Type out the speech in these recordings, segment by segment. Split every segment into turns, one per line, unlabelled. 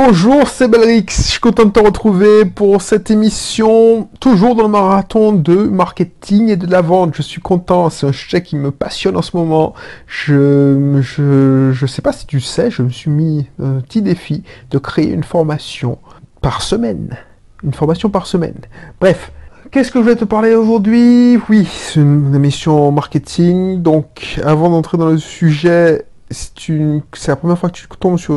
Bonjour, c'est Belrix. Je suis content de te retrouver pour cette émission, toujours dans le marathon de marketing et de la vente. Je suis content, c'est un sujet qui me passionne en ce moment. Je, je, je sais pas si tu sais, je me suis mis un petit défi de créer une formation par semaine. Une formation par semaine. Bref, Qu'est-ce que je vais te parler aujourd'hui? Oui, c'est une émission marketing. Donc, avant d'entrer dans le sujet, c'est la première fois que tu tombes sur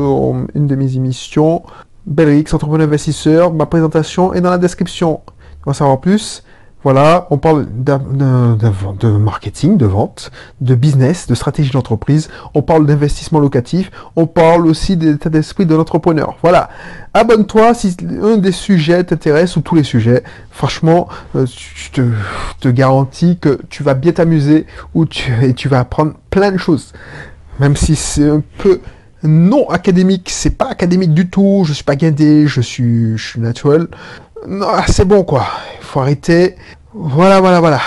une de mes émissions. Belrix, entrepreneur investisseur. Ma présentation est dans la description. Tu vas savoir plus. Voilà, on parle de, marketing, de vente, de business, de stratégie d'entreprise. On parle d'investissement locatif. On parle aussi de l'état d'esprit de l'entrepreneur. Voilà. Abonne-toi si un des sujets t'intéresse ou tous les sujets. Franchement, euh, je te, garantis que tu vas bien t'amuser ou et tu vas apprendre plein de choses même si c'est un peu non académique, c'est pas académique du tout, je suis pas guindé, je suis, je suis naturel. Non, ah, c'est bon quoi, il faut arrêter. Voilà, voilà, voilà.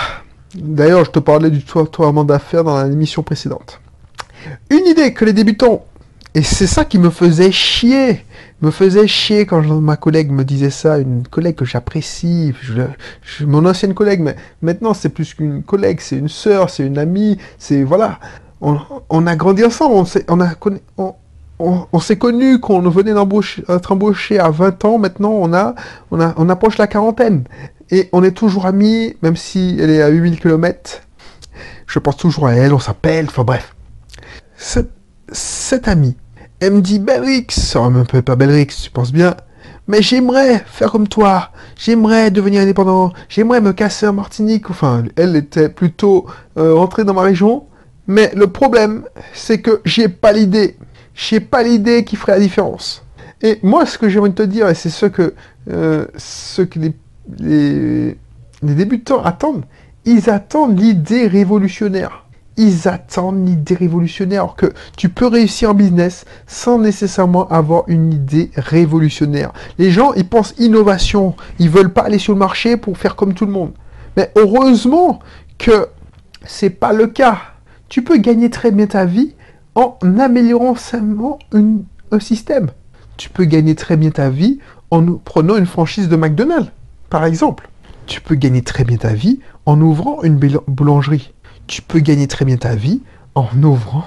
D'ailleurs, je te parlais du toiement d'affaires dans l'émission précédente. Une idée que les débutants, et c'est ça qui me faisait chier, me faisait chier quand ma collègue me disait ça, une collègue que j'apprécie, mon ancienne collègue, mais maintenant c'est plus qu'une collègue, c'est une sœur, c'est une amie, c'est voilà on, a grandi ensemble, on s'est, on a on, s'est connu qu'on venait d'être embauché à 20 ans, maintenant on on on approche la quarantaine. Et on est toujours amis, même si elle est à 8000 km. Je pense toujours à elle, on s'appelle, enfin bref. Cette, amie, elle me dit, Belrix, oh, un peu pas Belrix, tu penses bien, mais j'aimerais faire comme toi, j'aimerais devenir indépendant, j'aimerais me casser en Martinique, enfin, elle était plutôt euh, rentrée dans ma région, mais le problème, c'est que j'ai pas l'idée. J'ai pas l'idée qui ferait la différence. Et moi, ce que j'ai envie de te dire, et c'est ce que, euh, ce que les, les, débutants attendent, ils attendent l'idée révolutionnaire. Ils attendent l'idée révolutionnaire. Alors que tu peux réussir en business sans nécessairement avoir une idée révolutionnaire. Les gens, ils pensent innovation. Ils veulent pas aller sur le marché pour faire comme tout le monde. Mais heureusement que c'est pas le cas tu peux gagner très bien ta vie en améliorant simplement un système. Tu peux gagner très bien ta vie en prenant une franchise de McDonald's, par exemple. Tu peux gagner très bien ta vie en ouvrant une boulangerie. Tu peux gagner très bien ta vie en ouvrant,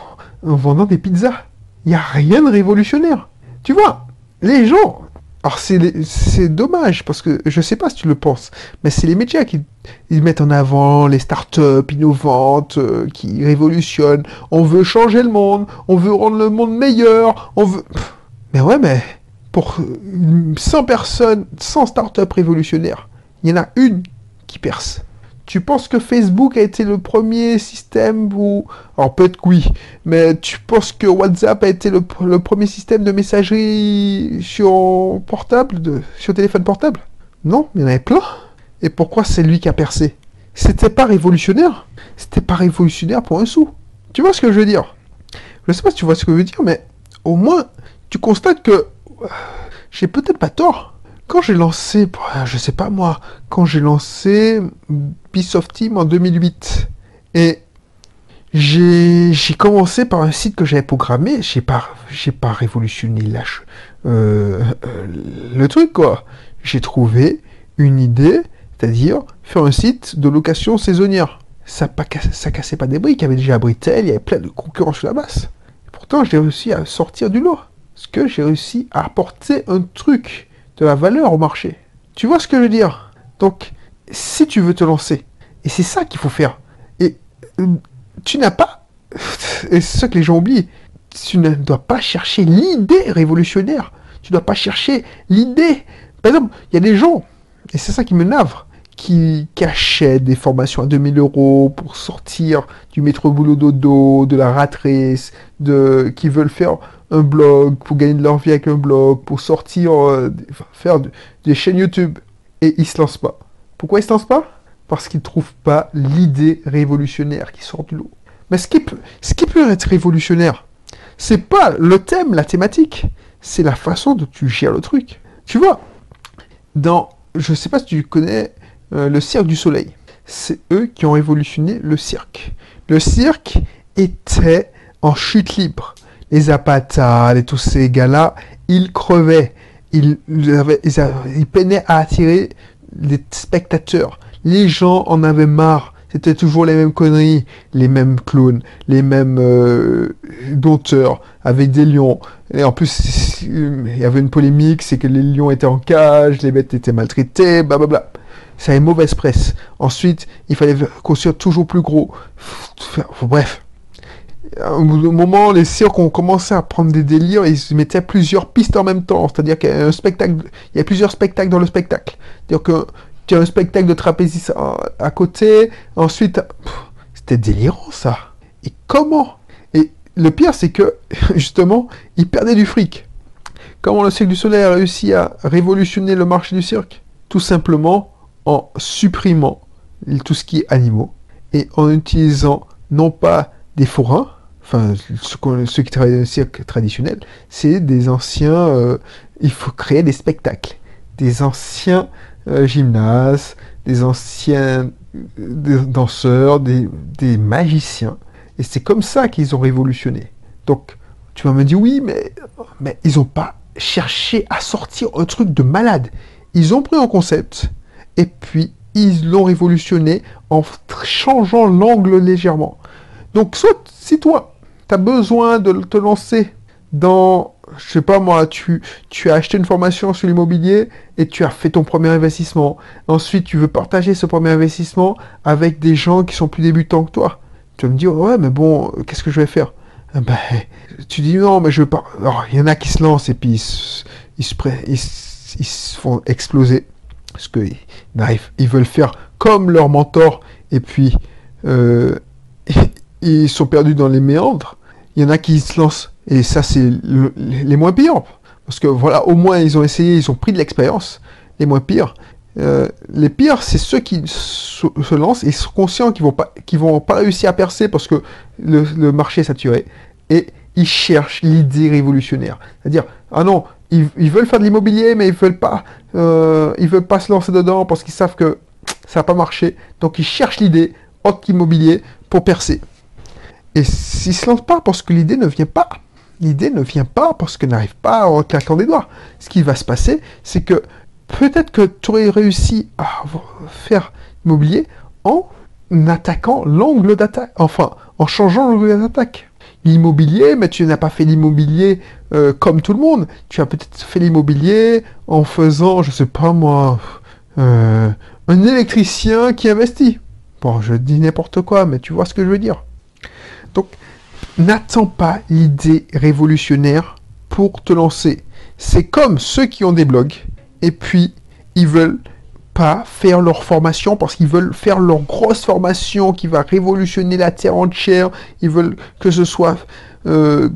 en vendant des pizzas. Il n'y a rien de révolutionnaire. Tu vois, les gens, alors c'est dommage parce que je sais pas si tu le penses, mais c'est les médias qui mettent en avant les startups innovantes euh, qui révolutionnent. On veut changer le monde, on veut rendre le monde meilleur, on veut. Mais ouais, mais pour 100 personnes, 100 startups révolutionnaires, il y en a une qui perce. Tu penses que Facebook a été le premier système où... Alors peut-être que oui, mais tu penses que WhatsApp a été le, premier système de messagerie sur portable, sur téléphone portable? Non, il y en avait plein. Et pourquoi c'est lui qui a percé? C'était pas révolutionnaire. C'était pas révolutionnaire pour un sou. Tu vois ce que je veux dire? Je sais pas si tu vois ce que je veux dire, mais au moins tu constates que j'ai peut-être pas tort. Quand j'ai lancé, je sais pas moi, quand j'ai lancé Ubisoft Team en 2008, et j'ai commencé par un site que j'avais programmé, j'ai pas, pas révolutionné euh, euh, le truc quoi. J'ai trouvé une idée, c'est-à-dire faire un site de location saisonnière. Ça, pas, cassait pas des briques, il y avait déjà Britel, il y avait plein de concurrents sur la masse. pourtant, j'ai réussi à sortir du lot. Parce que j'ai réussi à apporter un truc de la valeur au marché. Tu vois ce que je veux dire? Donc, si tu veux te lancer, et c'est ça qu'il faut faire, et euh, tu n'as pas, et c'est ça que les gens oublient, tu ne dois pas chercher l'idée révolutionnaire, tu ne dois pas chercher l'idée. Par exemple, il y a des gens, et c'est ça qui me navre, qui, achètent des formations à 2000 euros pour sortir du métro boulot dodo, de la rat race, de, qui veulent faire un blog, pour gagner de leur vie avec un blog, pour sortir, euh, faire des chaînes YouTube. Et ils se lancent pas. Pourquoi ils se lancent pas? Parce qu'ils trouvent pas l'idée révolutionnaire qui sort du lot. Mais ce qui peut, ce qui peut être révolutionnaire, c'est pas le thème, la thématique, c'est la façon dont tu gères le truc. Tu vois, dans, je sais pas si tu connais euh, le cirque du soleil. C'est eux qui ont révolutionné le cirque. Le cirque était en chute libre les Zapata, et tous ces gars-là ils crevaient. Ils, avaient, ils, peinaient à attirer les spectateurs. Les gens en avaient marre. C'était toujours les mêmes conneries, les mêmes clowns, les mêmes euh, avec des lions. Et en plus, il y avait une polémique, c'est que les lions étaient en cage, les bêtes étaient maltraitées, blablabla. Ça avait mauvaise presse. Ensuite, il fallait construire toujours plus gros. Bref. Au moment, les cirques ont commencé à prendre des délires, ils mettaient plusieurs pistes en même temps. C'est-à-dire qu'il y a plusieurs spectacles dans le spectacle. C'est-à-dire que tu as un spectacle de trapéziste à côté, ensuite, c'était délirant ça. Et comment? Et le pire, c'est que, justement, ils perdaient du fric. Comment le Cirque du Soleil a réussi à révolutionner le marché du cirque? Tout simplement en supprimant tout ce qui est animaux et en utilisant non pas des forains, enfin ceux, qui travaillent dans le cirque traditionnel, c'est des anciens, euh, il faut créer des spectacles, des anciens euh, gymnases, des anciens danseurs, des, magiciens. Et c'est comme ça qu'ils ont révolutionné. Donc, tu vas me dire, oui, mais, mais ils n'ont pas cherché à sortir un truc de malade. Ils ont pris un concept, et puis ils l'ont révolutionné en changeant l'angle légèrement. Donc, soit si toi, tu as besoin de te lancer dans je sais pas moi, tu, tu as acheté une formation sur l'immobilier et tu as fait ton premier investissement. Ensuite, tu veux partager ce premier investissement avec des gens qui sont plus débutants que toi. Tu vas me dire, ouais, mais bon, qu'est-ce que je vais faire? Eh ben, Tu dis, non, mais je veux pas. Alors, il y en a qui se lancent et puis ils se, ils se, font exploser. Parce qu'ils ils veulent faire comme leur mentor et puis euh, ils sont perdus dans les méandres. Il y en a qui se lancent et ça, c'est les moins pires. Parce que voilà, au moins, ils ont essayé, ils ont pris de l'expérience. Les moins pires. Euh, les pires, c'est ceux qui se, lancent et sont conscients qu'ils vont pas, qu'ils vont pas réussir à percer parce que le, marché est saturé. Et ils cherchent l'idée révolutionnaire. C'est-à-dire, ah non, ils, veulent faire de l'immobilier, mais ils veulent pas, euh, ils veulent pas se lancer dedans parce qu'ils savent que ça va pas marcher. Donc ils cherchent l'idée autre immobilier pour percer. Et s'ils se lancent pas parce que l'idée ne vient pas, l'idée ne vient pas parce qu'elle n'arrive pas en claquant des doigts. Ce qui va se passer, c'est que peut-être que tu aurais réussi à faire immobilier en attaquant l'angle d'attaque, enfin, en changeant l'angle d'attaque. L'immobilier, mais tu n'as pas fait l'immobilier euh, comme tout le monde. Tu as peut-être fait l'immobilier en faisant, je sais pas moi, euh, un électricien qui investit. Bon, je dis n'importe quoi, mais tu vois ce que je veux dire. Donc, n'attends pas l'idée révolutionnaire pour te lancer. C'est comme ceux qui ont des blogs et puis ils veulent pas faire leur formation parce qu'ils veulent faire leur grosse formation qui va révolutionner la terre entière. Ils veulent que ce soit euh,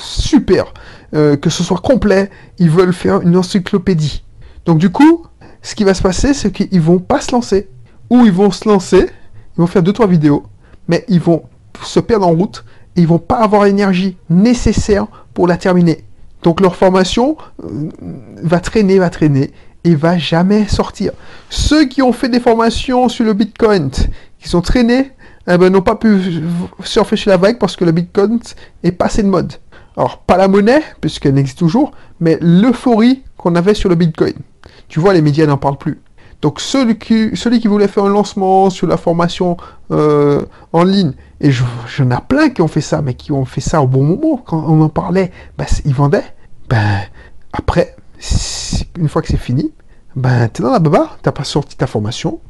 super, euh, que ce soit complet. Ils veulent faire une encyclopédie. Donc du coup, ce qui va se passer, c'est qu'ils vont pas se lancer. Ou ils vont se lancer, ils vont faire deux trois vidéos, mais ils vont se perdre en route et ils vont pas avoir l'énergie nécessaire pour la terminer. Donc leur formation euh, va traîner, va traîner et va jamais sortir. Ceux qui ont fait des formations sur le Bitcoin, qui sont traînés, eh ben, n'ont pas pu surfer sur la vague parce que le Bitcoin est passé de mode. Alors, pas la monnaie, puisqu'elle existe toujours, mais l'euphorie qu'on avait sur le Bitcoin. Tu vois, les médias n'en parlent plus. Donc celui qui, voulait faire un lancement sur la formation euh, en ligne, et j'en ai plein qui ont fait ça, mais qui ont fait ça au bon moment, quand on en parlait, ben, ils vendaient. Ben, après, une fois que c'est fini, ben, t'es dans la baba, t'as pas sorti ta formation,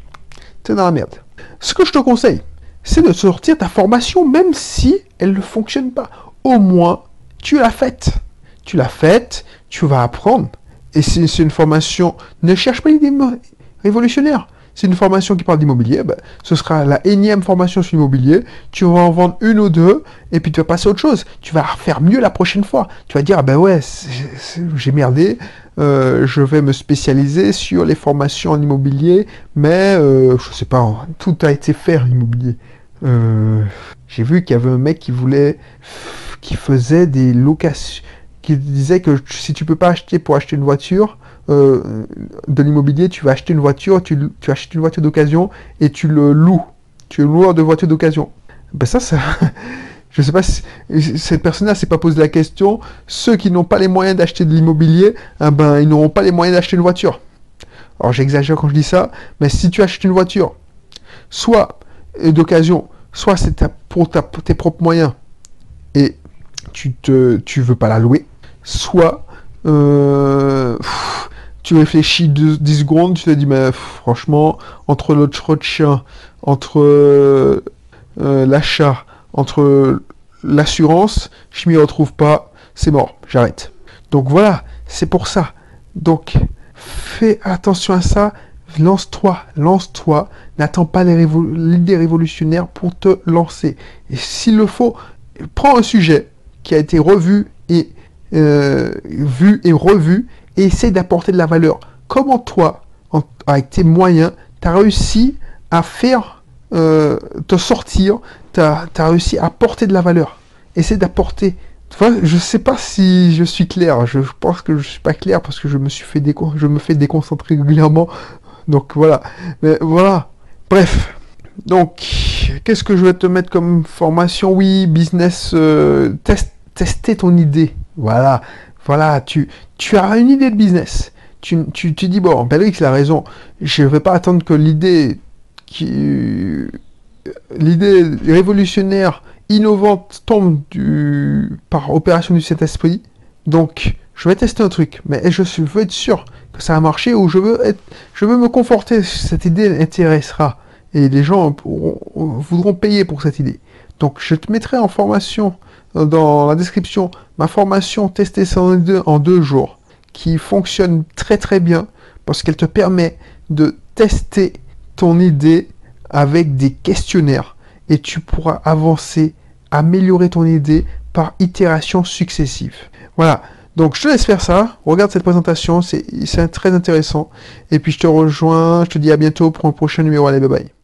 t'es dans la merde. Ce que je te conseille, c'est de sortir ta formation, même si elle ne fonctionne pas. Au moins, tu l'as faite. Tu l'as faite, tu vas apprendre. Et c'est une formation. Ne cherche pas révolutionnaire. C'est une formation qui parle d'immobilier, ben, ce sera la énième formation sur l'immobilier. Tu vas en vendre une ou deux, et puis tu vas passer à autre chose. Tu vas faire mieux la prochaine fois. Tu vas dire, ah ben ouais, j'ai merdé, euh, je vais me spécialiser sur les formations en immobilier, mais euh, je sais pas, tout a été fait en immobilier. Euh, j'ai vu qu'il y avait un mec qui voulait, qui faisait des locations, qui disait que si tu peux pas acheter pour acheter une voiture, euh, de l'immobilier, tu vas acheter une voiture, tu, achètes une voiture d'occasion et tu le loues. Tu es loueur de voiture d'occasion. Ben ça, ça Je sais pas si cette personne-là s'est pas posé la question. Ceux qui n'ont pas les moyens d'acheter de l'immobilier, eh ben, ils n'auront pas les moyens d'acheter une voiture. Alors j'exagère quand je dis ça, mais si tu achètes une voiture, soit d'occasion, soit c'est pour tes propres moyens et tu te, tu veux pas la louer, soit euh, tu réfléchis 10 secondes, tu te dis, mais franchement, entre l'autre chien, entre euh, l'achat, entre l'assurance, je m'y retrouve pas, c'est mort, j'arrête. Donc voilà, c'est pour ça. Donc, fais attention à ça, lance-toi, lance-toi, n'attends pas l'idée révolutionnaire pour te lancer. Et s'il le faut, prends un sujet qui a été revu et euh, vu et revu et essaie d'apporter de la valeur. Comment toi, avec tes moyens, tu as réussi à faire, euh, te sortir, tu as, réussi à apporter de la valeur? Essaie d'apporter. Je sais pas si je suis clair. Je pense que je suis pas clair parce que je me suis fait je me fais déconcentrer régulièrement. Donc voilà. Mais voilà. Bref. Donc, qu'est-ce que je vais te mettre comme formation? Oui, business, euh, tester ton idée. Voilà. Voilà, tu, tu as une idée de business. Tu, tu, tu dis, bon, Belrix a raison, je ne vais pas attendre que l'idée qui l'idée révolutionnaire, innovante tombe du, par opération du Saint-Esprit. Donc, je vais tester un truc, mais je veux être sûr que ça a marché ou je veux être, je veux me conforter. Cette idée intéressera et les gens voudront payer pour cette idée. Donc, je te mettrai en formation dans la description ma formation Tester son idée en deux jours qui fonctionne très très bien parce qu'elle te permet de tester ton idée avec des questionnaires et tu pourras avancer, améliorer ton idée par itération successive. Voilà. Donc je te laisse faire ça, regarde cette présentation, c'est très intéressant. Et puis je te rejoins, je te dis à bientôt pour un prochain numéro. Allez, bye bye.